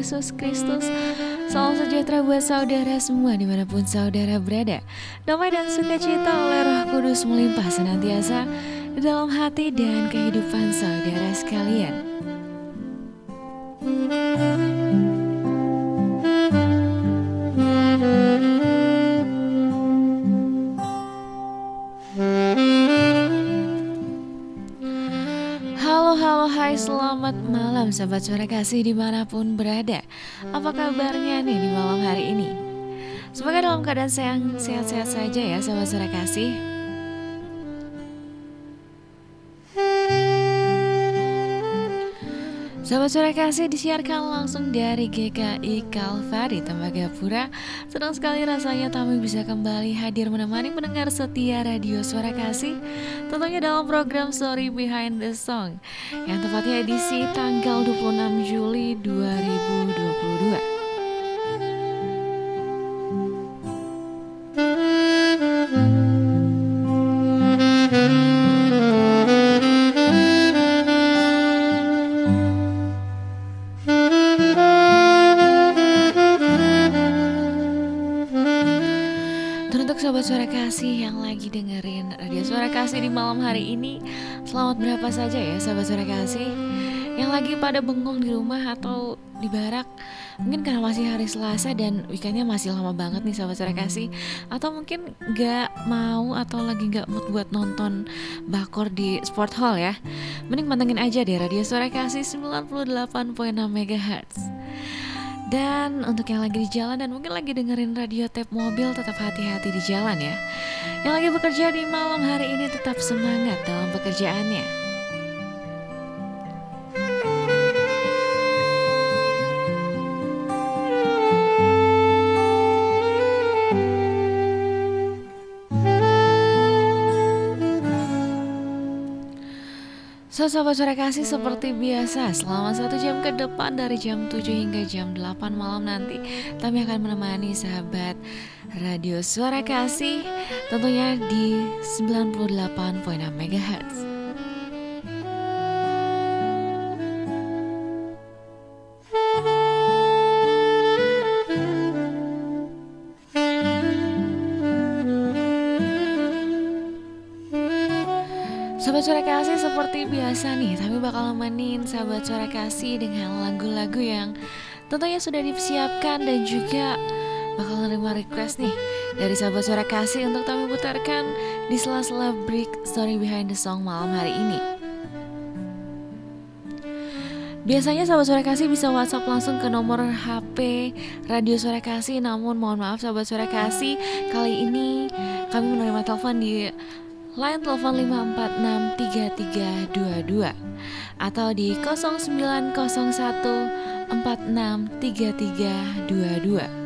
Yesus Kristus. Salam sejahtera buat saudara semua di mana pun saudara berada. Damai dan sukacita oleh roh kudus melimpah senantiasa dalam hati dan kehidupan saudara sekalian sahabat suara kasih di mana pun berada Apa kabarnya nih di malam hari ini? Semoga dalam keadaan sehat-sehat saja ya sahabat suara kasih Sahabat suara kasih disiarkan langsung dari GKI Kalvari Tembagapura Senang sekali rasanya kami bisa kembali hadir menemani pendengar setia radio suara kasih Tentunya dalam program Story Behind the Song Yang tepatnya edisi tanggal 26 Juli 2022 Kasih di malam hari ini. Selamat berapa saja ya Sobat Suara Kasih? Yang lagi pada bengong di rumah atau di barak Mungkin karena masih hari Selasa dan weekendnya masih lama banget nih Sobat Suara Kasih. Atau mungkin gak mau atau lagi gak mood buat nonton bakor di sport hall ya. Mending pantengin aja deh Radio Suara Kasih 98.6 MHz dan untuk yang lagi di jalan dan mungkin lagi dengerin radio tape mobil tetap hati-hati di jalan ya. Yang lagi bekerja di malam hari ini tetap semangat dalam pekerjaannya. Sahabat sore kasih seperti biasa Selama satu jam ke depan dari jam 7 hingga jam 8 malam nanti Kami akan menemani sahabat Radio Suara Kasih Tentunya di 98.6 MHz seperti biasa nih Kami bakal nemenin sahabat suara kasih dengan lagu-lagu yang tentunya sudah disiapkan Dan juga bakal menerima request nih dari sahabat suara kasih untuk kami putarkan di sela-sela break story behind the song malam hari ini. Biasanya sahabat suara kasih bisa WhatsApp langsung ke nomor HP Radio Suara Kasih Namun mohon maaf sahabat suara kasih Kali ini kami menerima telepon di line telepon 5463322 atau di 0901 463322.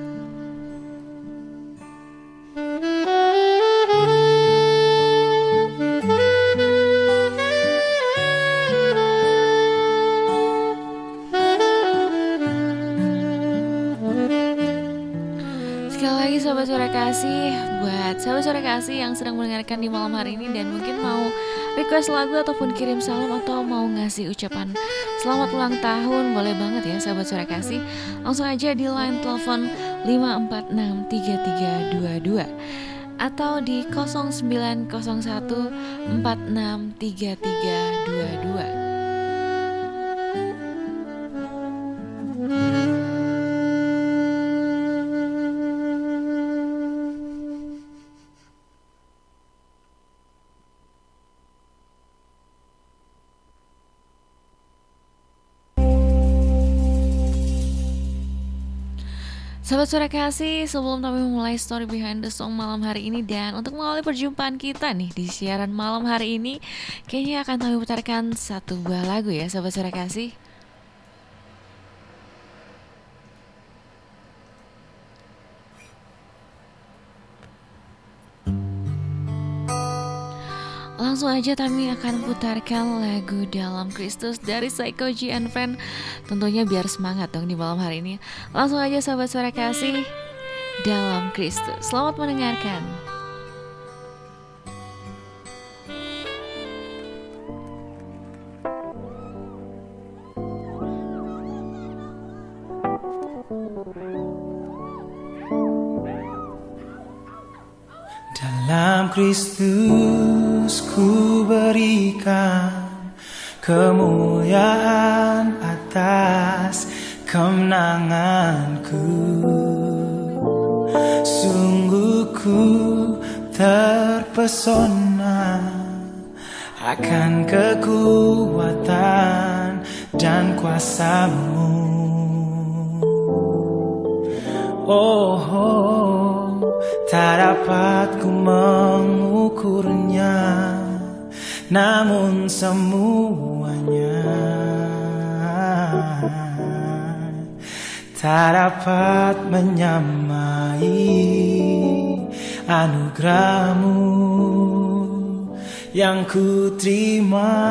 Buat sahabat suara kasih yang sedang mendengarkan di malam hari ini Dan mungkin mau request lagu ataupun kirim salam Atau mau ngasih ucapan selamat ulang tahun Boleh banget ya sahabat suara kasih Langsung aja di line telepon 5463322 atau di 0901463322. Sahabat suara kasih, sebelum kami memulai story behind the song malam hari ini dan untuk mengawali perjumpaan kita nih di siaran malam hari ini, kayaknya akan kami putarkan satu buah lagu ya, sahabat suara kasih. Langsung aja kami akan putarkan lagu Dalam Kristus dari Psycho G and Friend Tentunya biar semangat dong di malam hari ini. Langsung aja sahabat suara kasih Dalam Kristus. Selamat mendengarkan. Thank you. Dalam Kristus ku berikan kemuliaan atas kemenanganku. Sungguh ku terpesona akan kekuatan dan kuasamu. Oh, oh tak dapat ku mengukurnya Namun semuanya Tak dapat menyamai anugerahmu yang ku terima.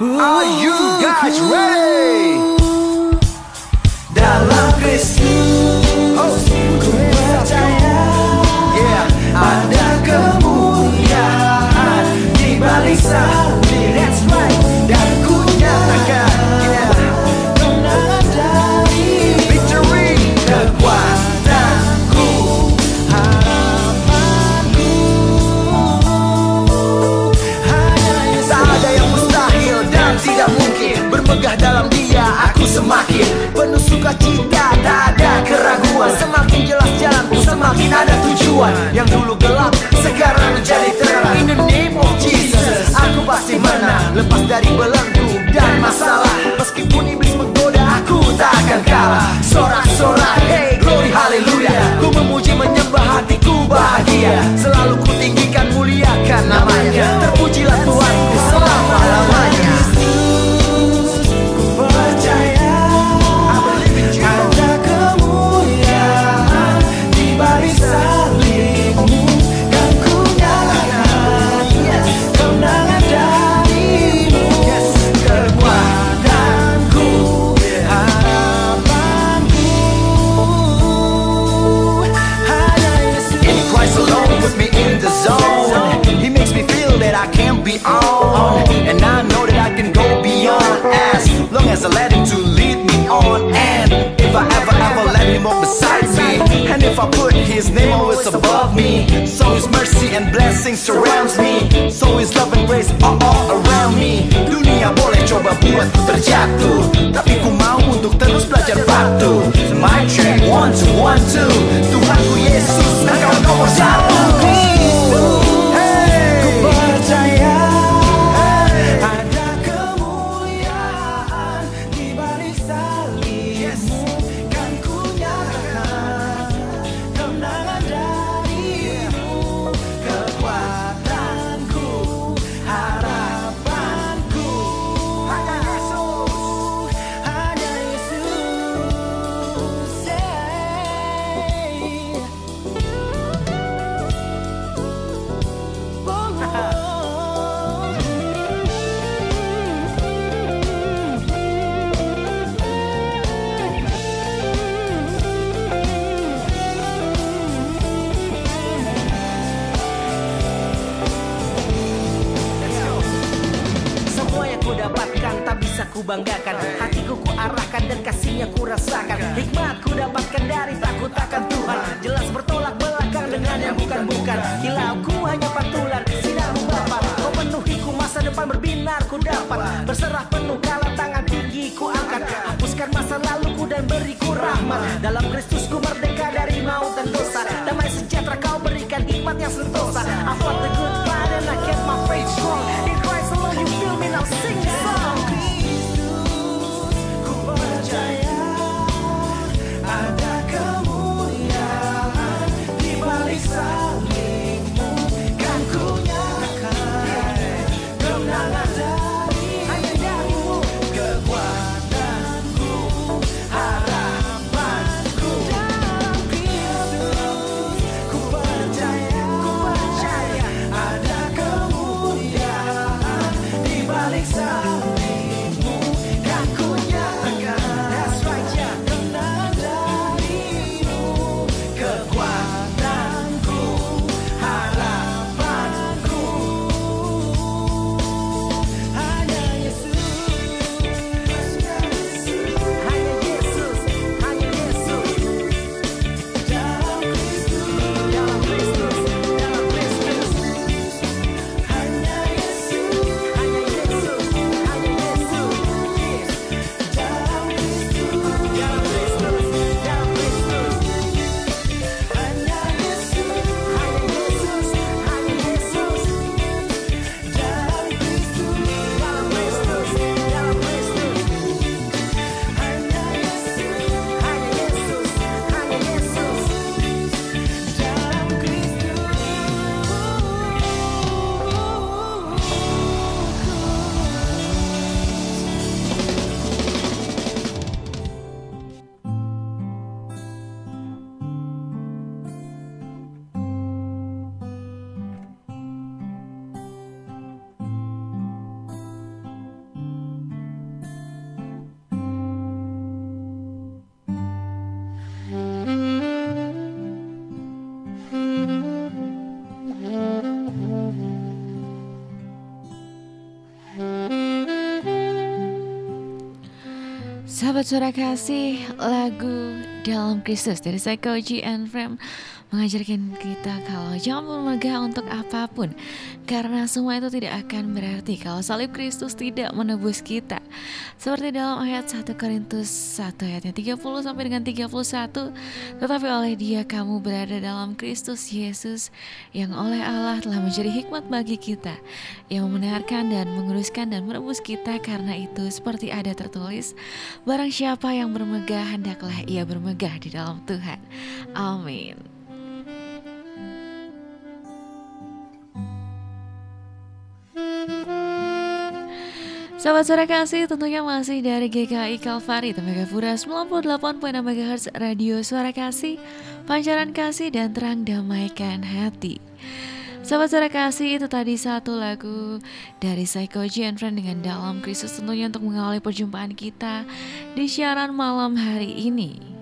Are you guys ready? Dalam dia aku semakin Penuh sukacita. Tak ada keraguan Semakin jelas jalanku semakin ada tujuan. Yang dulu gelap sekarang menjadi terang. In the name of Jesus Aku pasti menang. Lepas dari belenggu dan masalah Meskipun iblis menggoda aku tak akan kalah. Sorak-sorak hey if I ever ever let him walk beside me. And if I put his name always above me So his mercy and blessing surrounds me. So his love and grace are all around me. Dunia boleh coba buatku terjatuh Tapi ku mau untuk terus belajar patuh My check one two one two. Tuhanku Yesus engkau nomor satu makes up. Sahabat suara kasih, lagu dalam Kristus dari Psychology and Frame mengajarkan kita kalau jangan bermegah untuk apa pun karena semua itu tidak akan berarti kalau salib Kristus tidak menebus kita. Seperti dalam ayat 1 Korintus 1 ayatnya 30 sampai dengan 31, tetapi oleh Dia kamu berada dalam Kristus Yesus yang oleh Allah telah menjadi hikmat bagi kita yang membenarkan dan menguruskan dan menebus kita karena itu seperti ada tertulis barang siapa yang bermegah hendaklah ia bermegah di dalam Tuhan. Amin. Sahabat suara kasih tentunya masih dari GKI Kalvari Tembagapura 98.6 MHz Radio Suara Kasih Pancaran Kasih dan Terang Damaikan Hati. Sahabat suara kasih itu tadi satu lagu dari Psychoji and Friend dengan Dalam Kristus tentunya untuk mengawali perjumpaan kita di siaran malam hari ini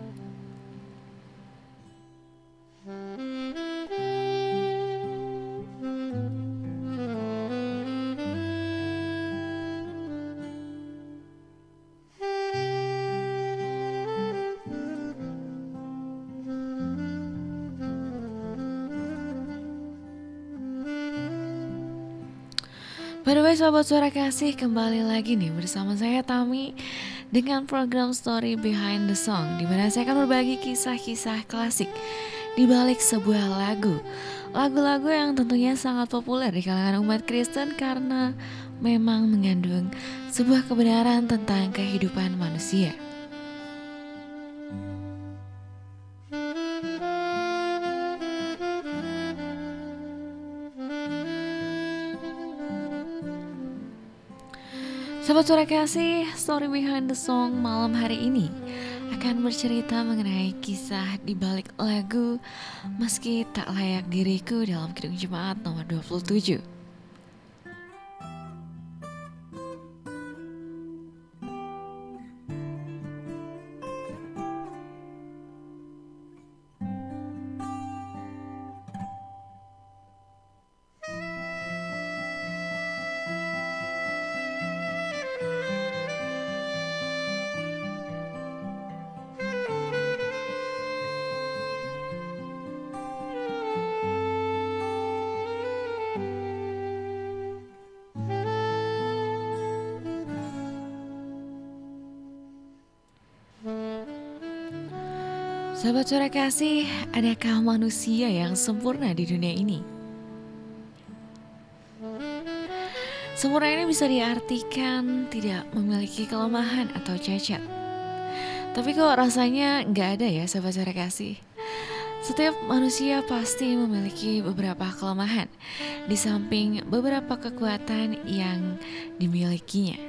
By the way sahabat suara kasih kembali lagi nih bersama saya Tami dengan program Story Behind the Song di mana saya akan berbagi kisah-kisah klasik di balik sebuah lagu. Lagu-lagu yang tentunya sangat populer di kalangan umat Kristen karena memang mengandung sebuah kebenaran tentang kehidupan manusia. Sahabat suara kasih, story behind the song malam hari ini akan bercerita mengenai kisah di balik lagu Meski Tak Layak Diriku dalam Kidung Jemaat nomor 27. Sahabat suara kasih, adakah manusia yang sempurna di dunia ini? Sempurna ini bisa diartikan tidak memiliki kelemahan atau cacat. Tapi kok rasanya nggak ada ya sahabat suara kasih? Setiap manusia pasti memiliki beberapa kelemahan, di samping beberapa kekuatan yang dimilikinya.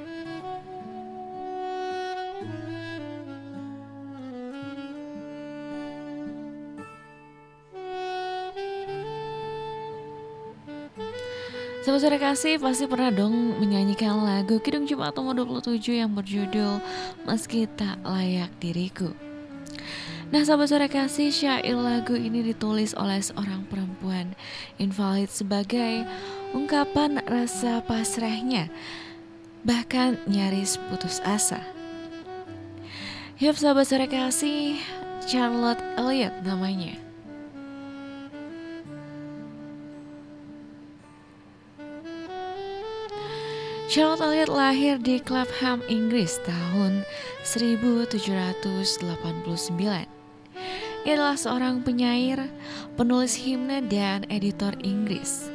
Sahabat suara kasih pasti pernah dong menyanyikan lagu Kidung Jumat nomor 27 yang berjudul Meski Tak Layak Diriku. Nah sahabat suara kasih syair lagu ini ditulis oleh seorang perempuan invalid sebagai ungkapan rasa pasrahnya bahkan nyaris putus asa. Hidup sahabat suara kasih Charlotte Elliot namanya. Charlotte Elliot lahir di Clapham, Inggris tahun 1789. Ia adalah seorang penyair, penulis himne dan editor Inggris.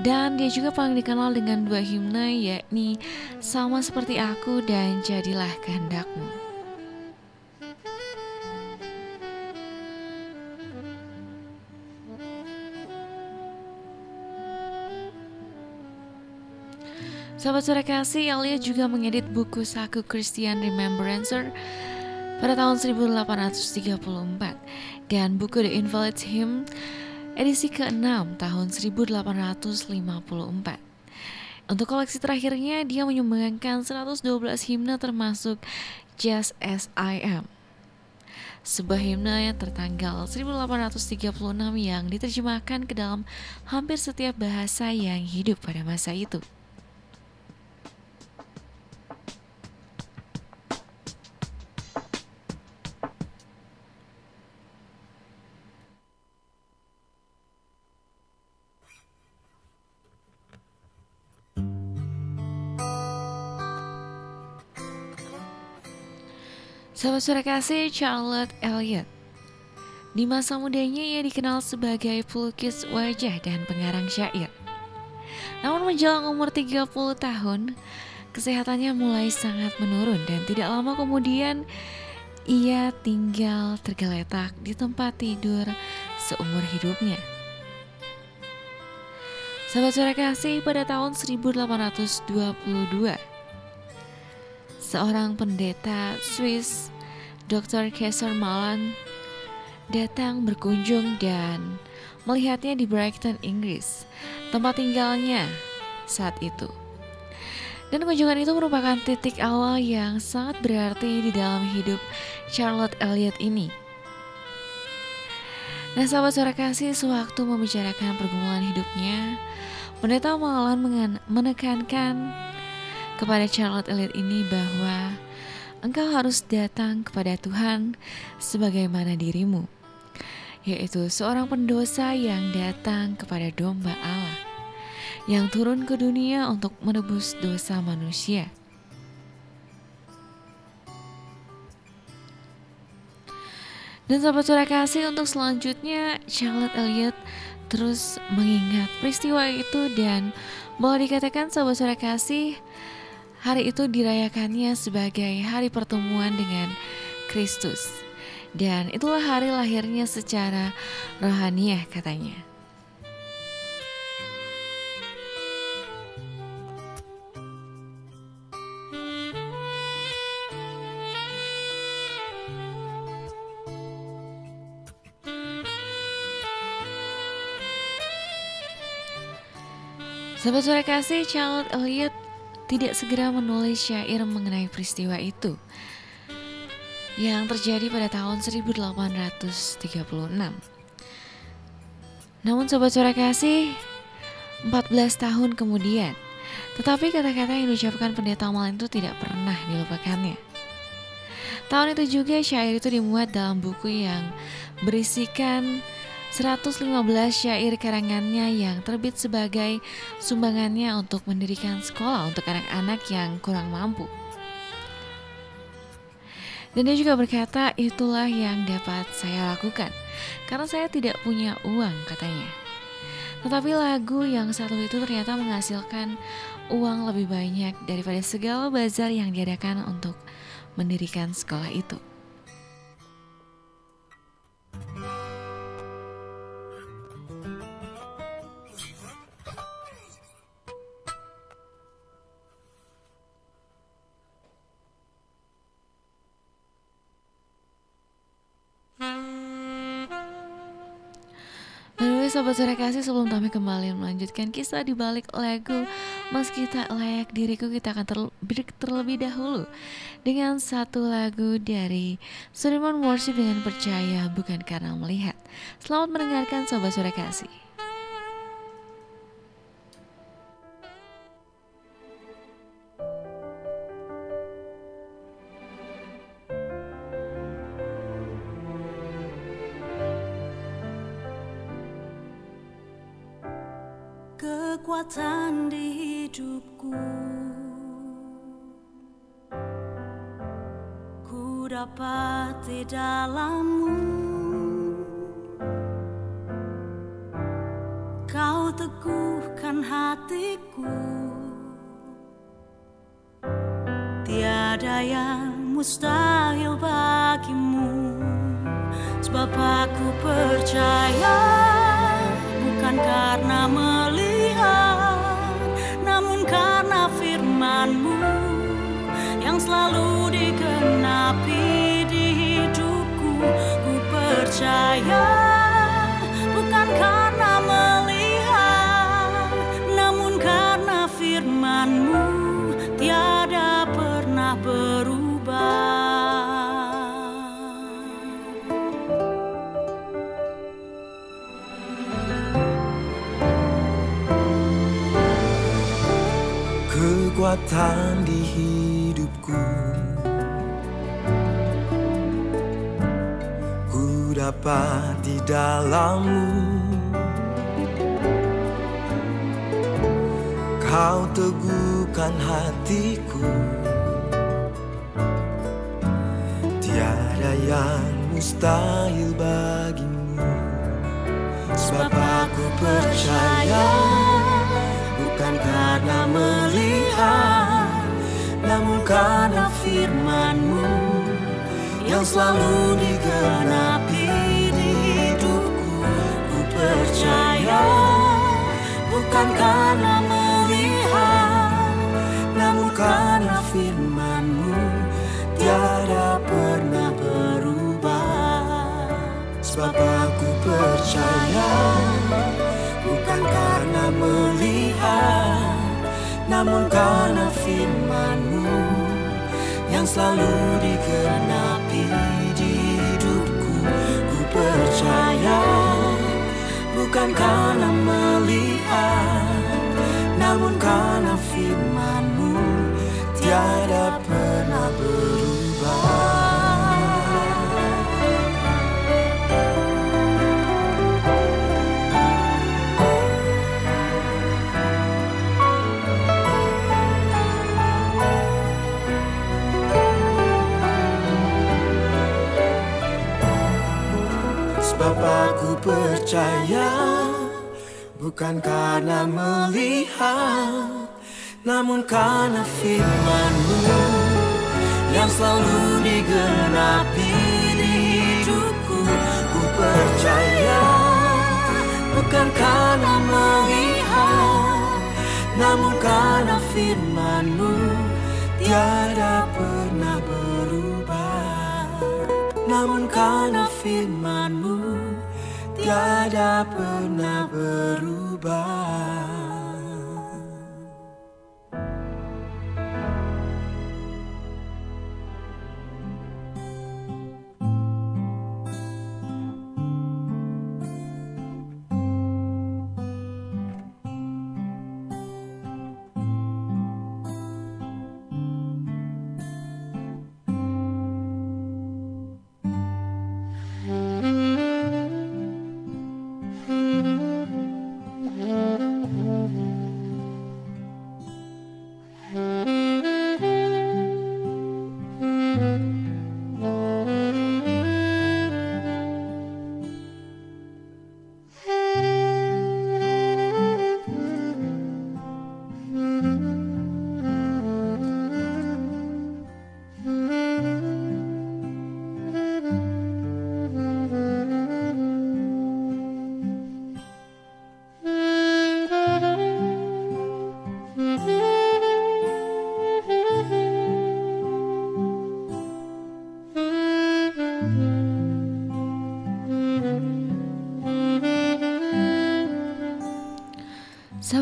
Dan dia juga paling dikenal dengan dua himne yakni Sama Seperti Aku dan Jadilah Kehendakmu. Sahabat suara kasih, Alia juga mengedit buku saku Christian Remembrancer pada tahun 1834 dan buku The Invalid's Hymn edisi ke-6 tahun 1854. Untuk koleksi terakhirnya, dia menyumbangkan 112 himne termasuk Just As I Am. Sebuah himne yang tertanggal 1836 yang diterjemahkan ke dalam hampir setiap bahasa yang hidup pada masa itu. Sahabat suara kasih Charlotte Elliot Di masa mudanya ia dikenal sebagai pelukis wajah dan pengarang syair Namun menjelang umur 30 tahun Kesehatannya mulai sangat menurun dan tidak lama kemudian ia tinggal tergeletak di tempat tidur seumur hidupnya. Sahabat suara kasih pada tahun 1822 Seorang pendeta Swiss Dr. Kaiser Malan datang berkunjung dan melihatnya di Brighton, Inggris Tempat tinggalnya saat itu dan kunjungan itu merupakan titik awal yang sangat berarti di dalam hidup Charlotte Elliot ini. Nah sahabat suara kasih sewaktu membicarakan pergumulan hidupnya Pendeta Malan menekankan kepada Charlotte Elliot ini bahwa Engkau harus datang kepada Tuhan sebagaimana dirimu Yaitu seorang pendosa yang datang kepada domba Allah yang turun ke dunia untuk menebus dosa manusia. Dan sahabat surah kasih untuk selanjutnya Charlotte Elliot terus mengingat peristiwa itu dan boleh dikatakan sahabat surah kasih hari itu dirayakannya sebagai hari pertemuan dengan Kristus. Dan itulah hari lahirnya secara rohaniah katanya. Sahabat suara kasih, Charlotte Elliot tidak segera menulis syair mengenai peristiwa itu yang terjadi pada tahun 1836. Namun sobat suara kasih, 14 tahun kemudian, tetapi kata-kata yang diucapkan pendeta Malan itu tidak pernah dilupakannya. Tahun itu juga syair itu dimuat dalam buku yang berisikan 115 syair karangannya yang terbit sebagai sumbangannya untuk mendirikan sekolah untuk anak-anak yang kurang mampu. Dan dia juga berkata, itulah yang dapat saya lakukan, karena saya tidak punya uang katanya. Tetapi lagu yang satu itu ternyata menghasilkan uang lebih banyak daripada segala bazar yang diadakan untuk mendirikan sekolah itu. Sobat Suara Kasih sebelum kami kembali melanjutkan kisah di balik lagu Meski tak layak diriku kita akan terlebih, terlebih dahulu Dengan satu lagu dari Sudirman Worship dengan percaya bukan karena melihat. Selamat mendengarkan Sobat Suara Kasih kekuatan di hidupku. Ku dapat di dalammu. Kau teguhkan hatiku. Tiada yang mustahil bagimu Sebab aku percaya Bukan karena percaya Bukan karena melihat Namun karena firmanmu Tiada pernah berubah. Kekuatan Dapat di dalammu. Kau teguhkan hatiku. Tiada yang mustahil bagimu. Sebab aku percaya Bukan karena melihat Namun karena firmanmu Yang selalu digenapi Bukan karena melihat Namun karena firmanmu Tiada pernah berubah. Sebab aku percaya Bukan karena melihat Namun karena firmanmu Yang selalu digenapi di hidupku. Ku percaya Bukan karena melihat percaya Bukan karena melihat Namun karena firmanmu Yang selalu digenapi di hidupku. Ku percaya Bukan karena melihat Namun karena firmanmu Tiada pernah berubah. Namun karena firmanmu Tiada pernah berubah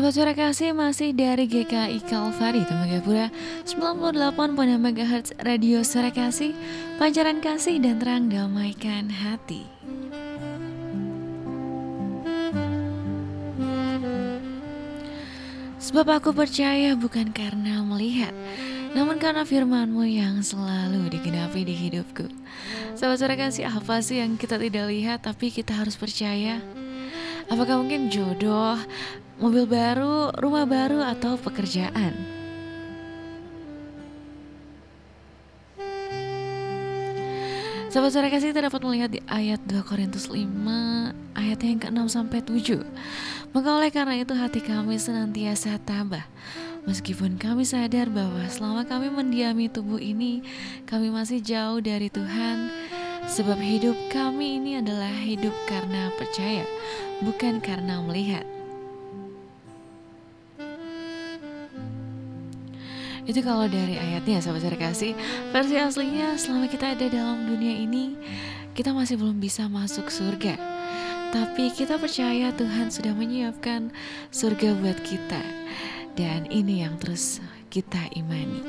Sahabat suara kasih masih dari GKI Kalvari Tembagapura 98 pada MHz Radio Suara Kasih Pancaran kasih dan terang damaikan hati. Sebab aku percaya bukan karena melihat Namun karena firmanmu yang selalu digenapi di hidupku. Sahabat suara kasih apa sih yang kita tidak lihat tapi kita harus percaya? Apakah mungkin jodoh, mobil baru, rumah baru, atau pekerjaan? Sahabat suara kasih kita dapat melihat di ayat 2 Korintus 5 ayatnya yang ke-6 sampai 7. Maka oleh karena itu hati kami senantiasa tabah Meskipun kami sadar bahwa selama kami mendiami tubuh ini Kami masih jauh dari Tuhan Sebab hidup kami ini adalah hidup karena percaya Bukan karena melihat Itu kalau dari ayatnya sahabat kasih Versi aslinya selama kita ada dalam dunia ini Kita masih belum bisa masuk surga. Tapi kita percaya Tuhan sudah menyiapkan surga buat kita. Dan ini yang terus kita imani.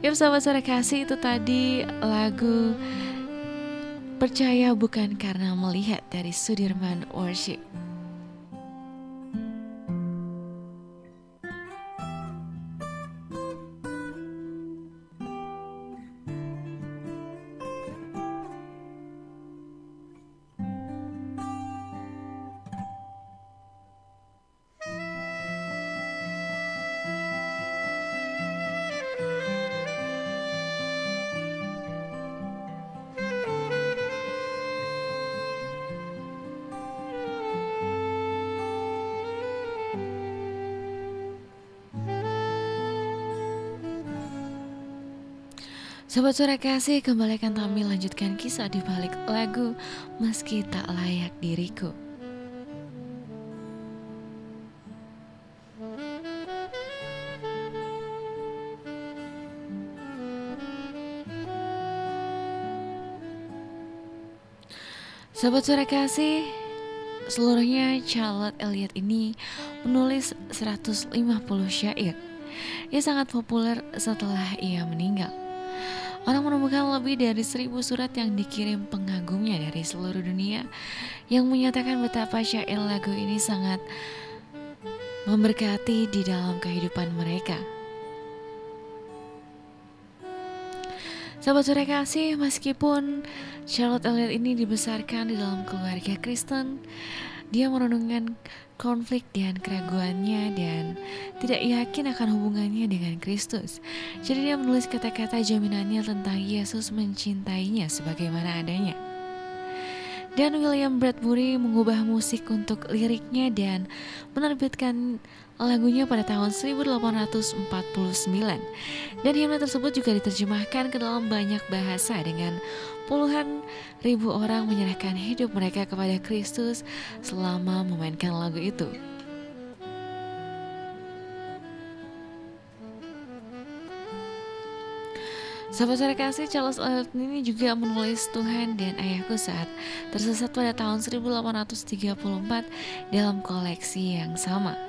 Ya sahabat suara kasih itu tadi lagu Percaya bukan karena melihat dari Sudirman Worship Sobat suara kasih kembali akan kami lanjutkan kisah di balik lagu Meski Tak Layak Diriku Sobat suara kasih, seluruhnya Charlotte Elliot ini menulis 150 syair. Ia sangat populer setelah ia meninggal. Orang menemukan lebih dari seribu surat yang dikirim pengagumnya dari seluruh dunia yang menyatakan betapa syair lagu ini sangat memberkati di dalam kehidupan mereka. Sahabat sore kasih, meskipun Charlotte Elliot ini dibesarkan di dalam keluarga Kristen, dia merenungkan konflik dan keraguannya dan tidak yakin akan hubungannya dengan Kristus. Jadi dia menulis kata-kata jaminannya tentang Yesus mencintainya sebagaimana adanya. Dan William Bradbury mengubah musik untuk liriknya dan menerbitkan lagunya pada tahun 1849 dan himne tersebut juga diterjemahkan ke dalam banyak bahasa dengan puluhan ribu orang menyerahkan hidup mereka kepada Kristus selama memainkan lagu itu. Sahabat saya kasih, Charles Eliot ini juga menulis Tuhan dan Ayahku saat tersesat pada tahun 1834 dalam koleksi yang sama.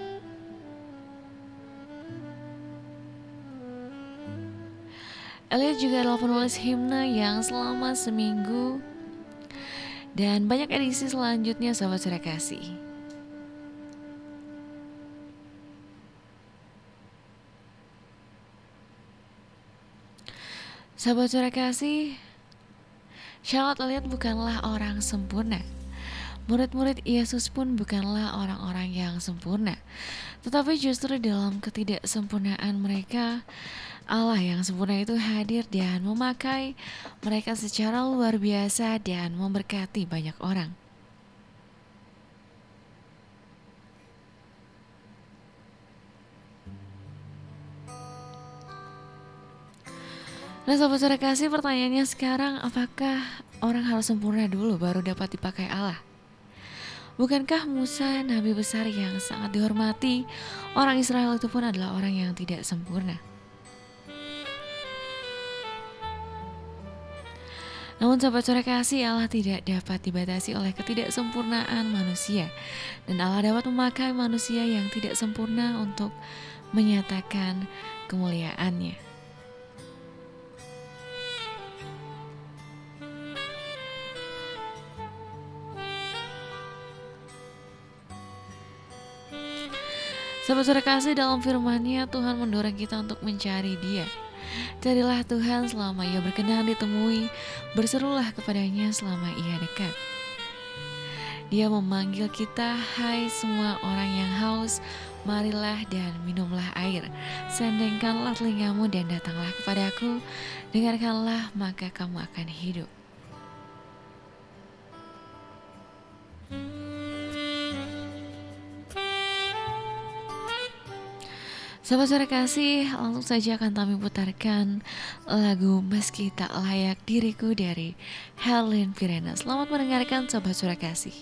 Elliot juga adalah penulis himne yang selama seminggu dan banyak edisi selanjutnya sahabat saya kasih. Sahabat suara kasih, Charlotte Elliot bukanlah orang sempurna. Murid-murid Yesus pun bukanlah orang-orang yang sempurna, tetapi justru dalam ketidaksempurnaan mereka, Allah yang sempurna itu hadir dan memakai mereka secara luar biasa dan memberkati banyak orang. Nah sobat kasih pertanyaannya sekarang apakah orang harus sempurna dulu baru dapat dipakai Allah? Bukankah Musa nabi besar yang sangat dihormati Orang Israel itu pun adalah orang yang tidak sempurna? Namun sahabat sore kasih Allah tidak dapat dibatasi oleh ketidaksempurnaan manusia. Dan Allah dapat memakai manusia yang tidak sempurna untuk menyatakan kemuliaannya Sahabat sore kasih dalam firmannya Tuhan mendorong kita untuk mencari dia Carilah Tuhan selama ia berkenan ditemui, berserulah kepadanya selama ia dekat. Dia memanggil kita, hai semua orang yang haus, marilah dan minumlah air. Sendengkanlah telingamu dan datanglah kepadaku, dengarkanlah maka kamu akan hidup. Sahabat suara kasih, langsung saja akan kami putarkan lagu Meski Tak Layak Diriku dari Helen Virena. Selamat mendengarkan sahabat suara kasih.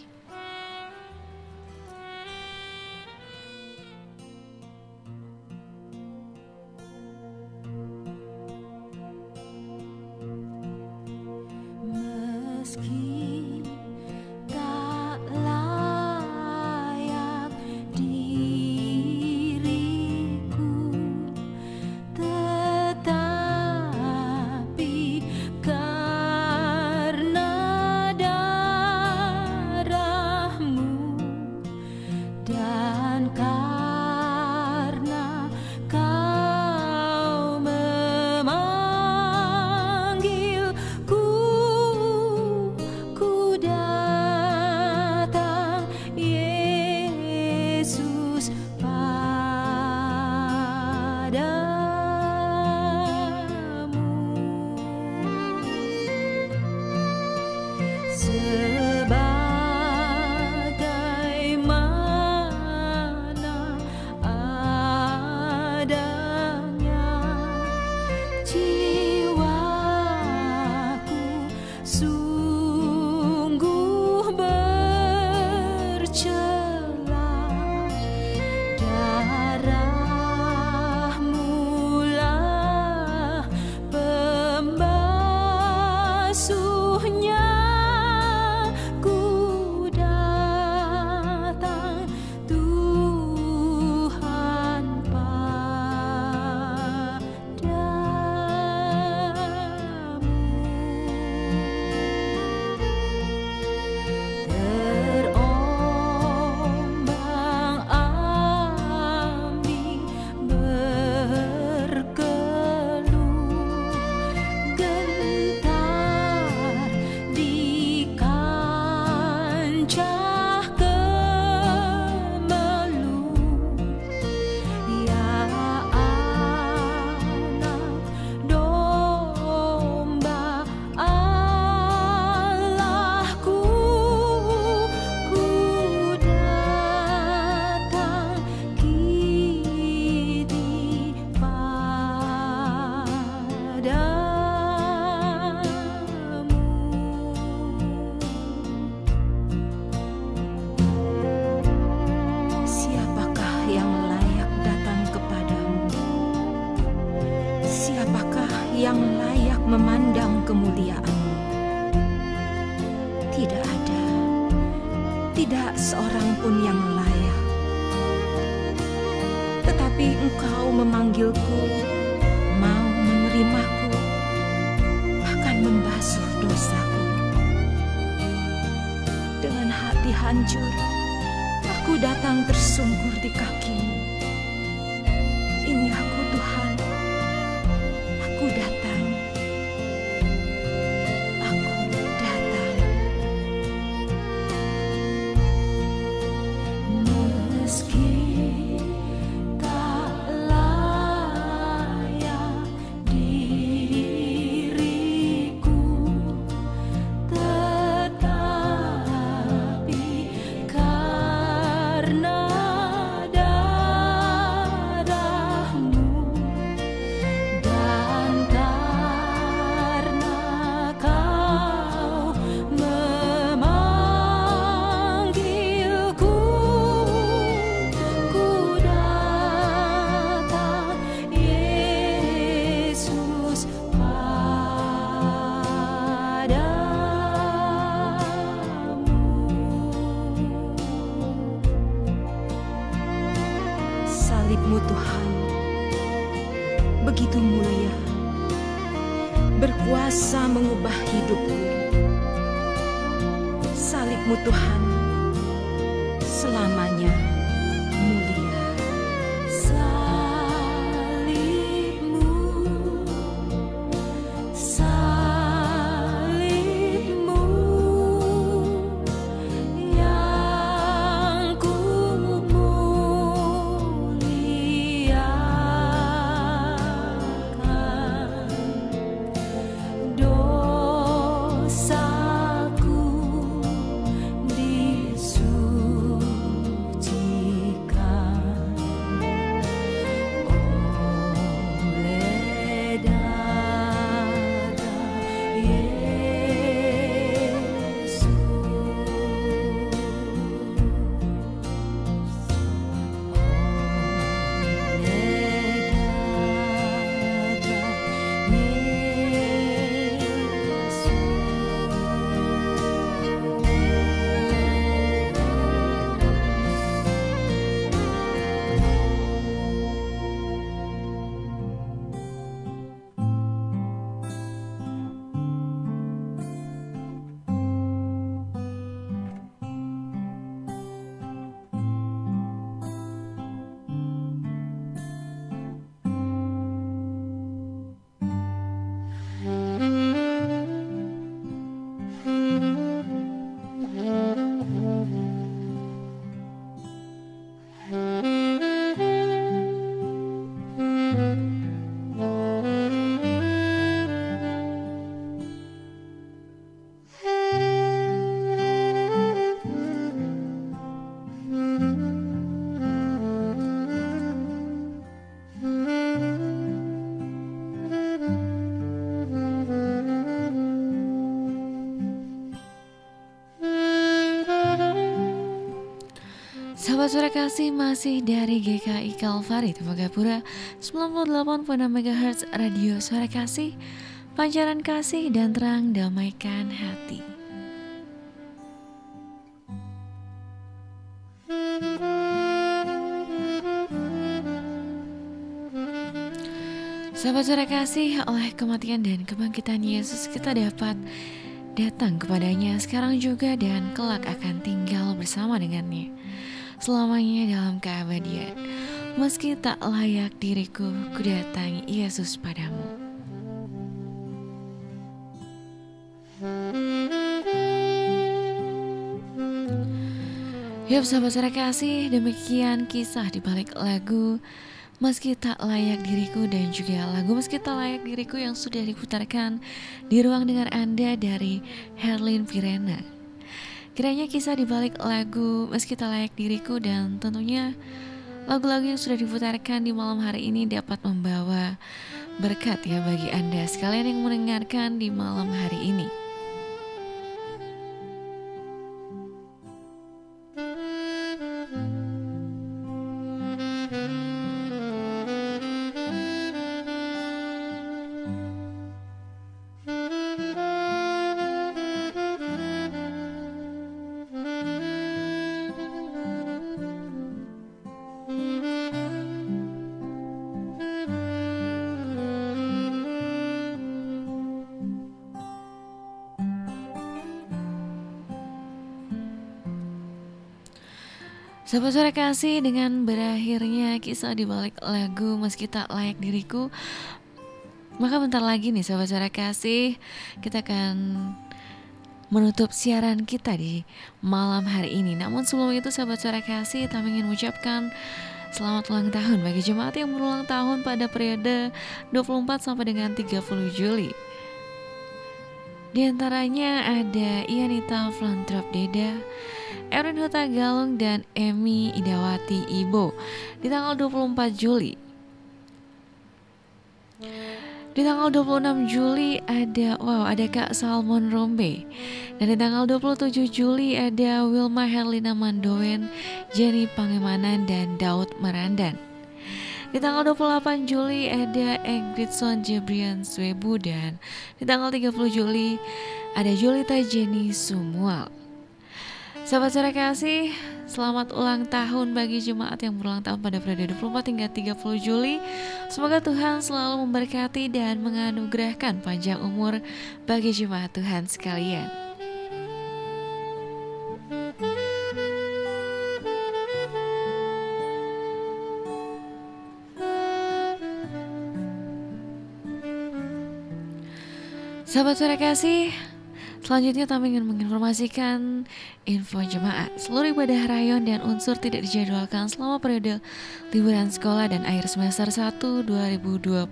Suara kasih masih dari GKI Kalvari Tembagapura 98.6 MHz Radio Suara Kasih. Pancaran kasih dan terang damaikan hati. Sahabat suara kasih oleh kematian dan kebangkitan Yesus kita dapat datang kepadanya sekarang juga dan kelak akan tinggal bersama dengannya selamanya dalam keabadian. Meski tak layak diriku, ku datangi Yesus padamu. Yuk sahabat suara kasih, demikian kisah di balik lagu Meski tak layak diriku dan juga lagu Meski tak layak diriku yang sudah diputarkan di ruang dengar Anda dari Herlin Virena. Kiranya kisah di balik lagu Meski tak layak diriku dan tentunya lagu-lagu yang sudah diputarkan di malam hari ini dapat membawa berkat ya bagi Anda sekalian yang mendengarkan di malam hari ini. Sahabat suara kasih dengan berakhirnya kisah di balik lagu Meski Tak Layak Diriku Maka bentar lagi nih sahabat suara kasih Kita akan menutup siaran kita di malam hari ini. Namun sebelum itu sahabat suara kasih kami ingin mengucapkan Selamat ulang tahun bagi jemaat yang berulang tahun pada periode 24 sampai dengan 30 Juli. Di antaranya ada Ianita Flantrap Deda, Erin Huta Galung dan Emi Idawati Ibo di tanggal 24 Juli. Di tanggal 26 Juli ada wow ada Kak Salmon Rombe dan di tanggal 27 Juli ada Wilma Herlina Mandoen, Jenny Pangemanan dan Daud Merandan. Di tanggal 28 Juli ada Egritson Jebrian Swebu dan di tanggal 30 Juli ada Julita Jenny Sumual. Sahabat suara kasih, selamat ulang tahun bagi jemaat yang berulang tahun pada periode 24 hingga 30 Juli. Semoga Tuhan selalu memberkati dan menganugerahkan panjang umur bagi jemaat Tuhan sekalian. Sahabat suara kasih, selanjutnya kami ingin menginformasikan info jemaat. Seluruh ibadah rayon dan unsur tidak dijadwalkan selama periode liburan sekolah dan akhir semester 1 2022.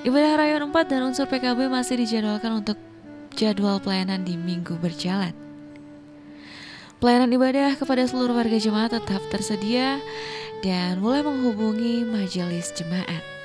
Ibadah rayon 4 dan unsur PKB masih dijadwalkan untuk jadwal pelayanan di minggu berjalan. Pelayanan ibadah kepada seluruh warga jemaat tetap tersedia dan mulai menghubungi majelis jemaat.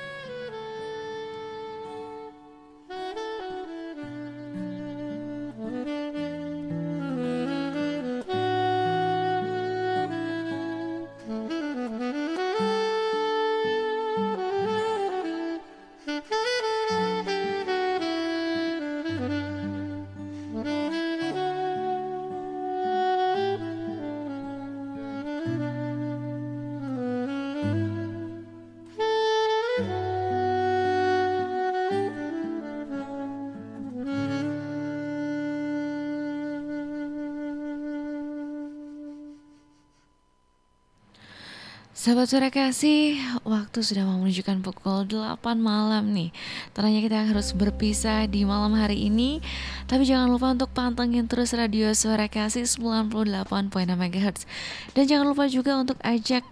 Sahabat suara kasih, waktu sudah mau menunjukkan pukul 8 malam nih. Ternyata kita harus berpisah di malam hari ini. Tapi jangan lupa untuk pantengin terus radio suara kasih 98.6 MHz Dan jangan lupa juga untuk ajak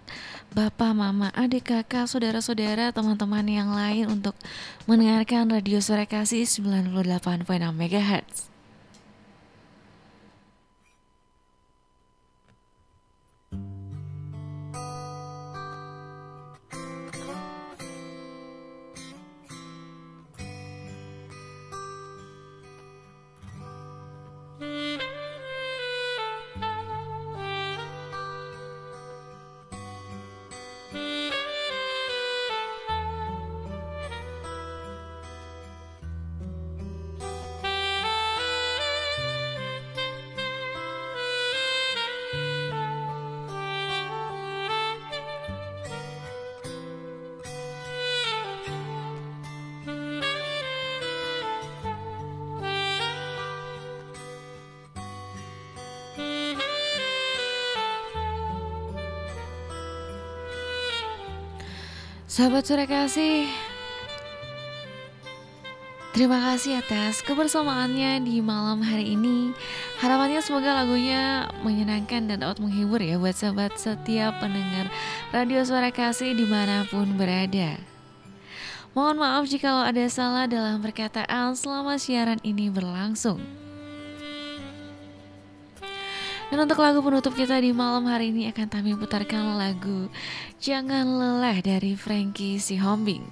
bapak, mama, adik, kakak, saudara-saudara, teman-teman yang lain Untuk mendengarkan radio suara kasih 98.6 MHz Sahabat suara kasih, terima kasih atas kebersamaannya di malam hari ini. Harapannya semoga lagunya menyenangkan dan dapat menghibur ya buat sahabat setiap pendengar radio suara kasih di mana pun berada. Mohon maaf jika ada salah dalam perkataan selama siaran ini berlangsung. Dan untuk lagu penutup kita di malam hari ini akan kami putarkan lagu Jangan Lelah dari Frankie Sihombing.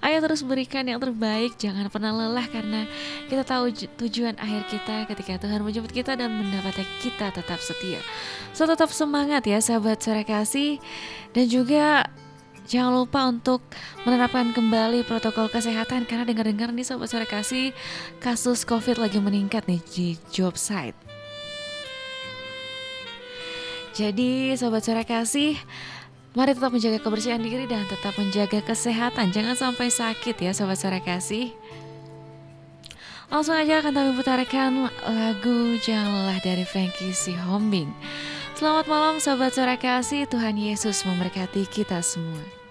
Ayo terus berikan yang terbaik, jangan pernah lelah karena kita tahu tujuan akhir kita ketika Tuhan menjemput kita dan mendapatkan kita tetap setia. So tetap semangat ya sahabat suara kasih dan juga Jangan lupa untuk menerapkan kembali protokol kesehatan karena dengar-dengar nih sahabat suara kasih kasus COVID lagi meningkat nih di job site. Jadi sobat suara kasih Mari tetap menjaga kebersihan diri dan tetap menjaga kesehatan. Jangan sampai sakit ya sobat suara kasih. Langsung aja akan kami putarkan lagu Jangan Lelah dari Frankie Si Hombing Selamat malam sahabat suara kasih, Tuhan Yesus memberkati kita semua.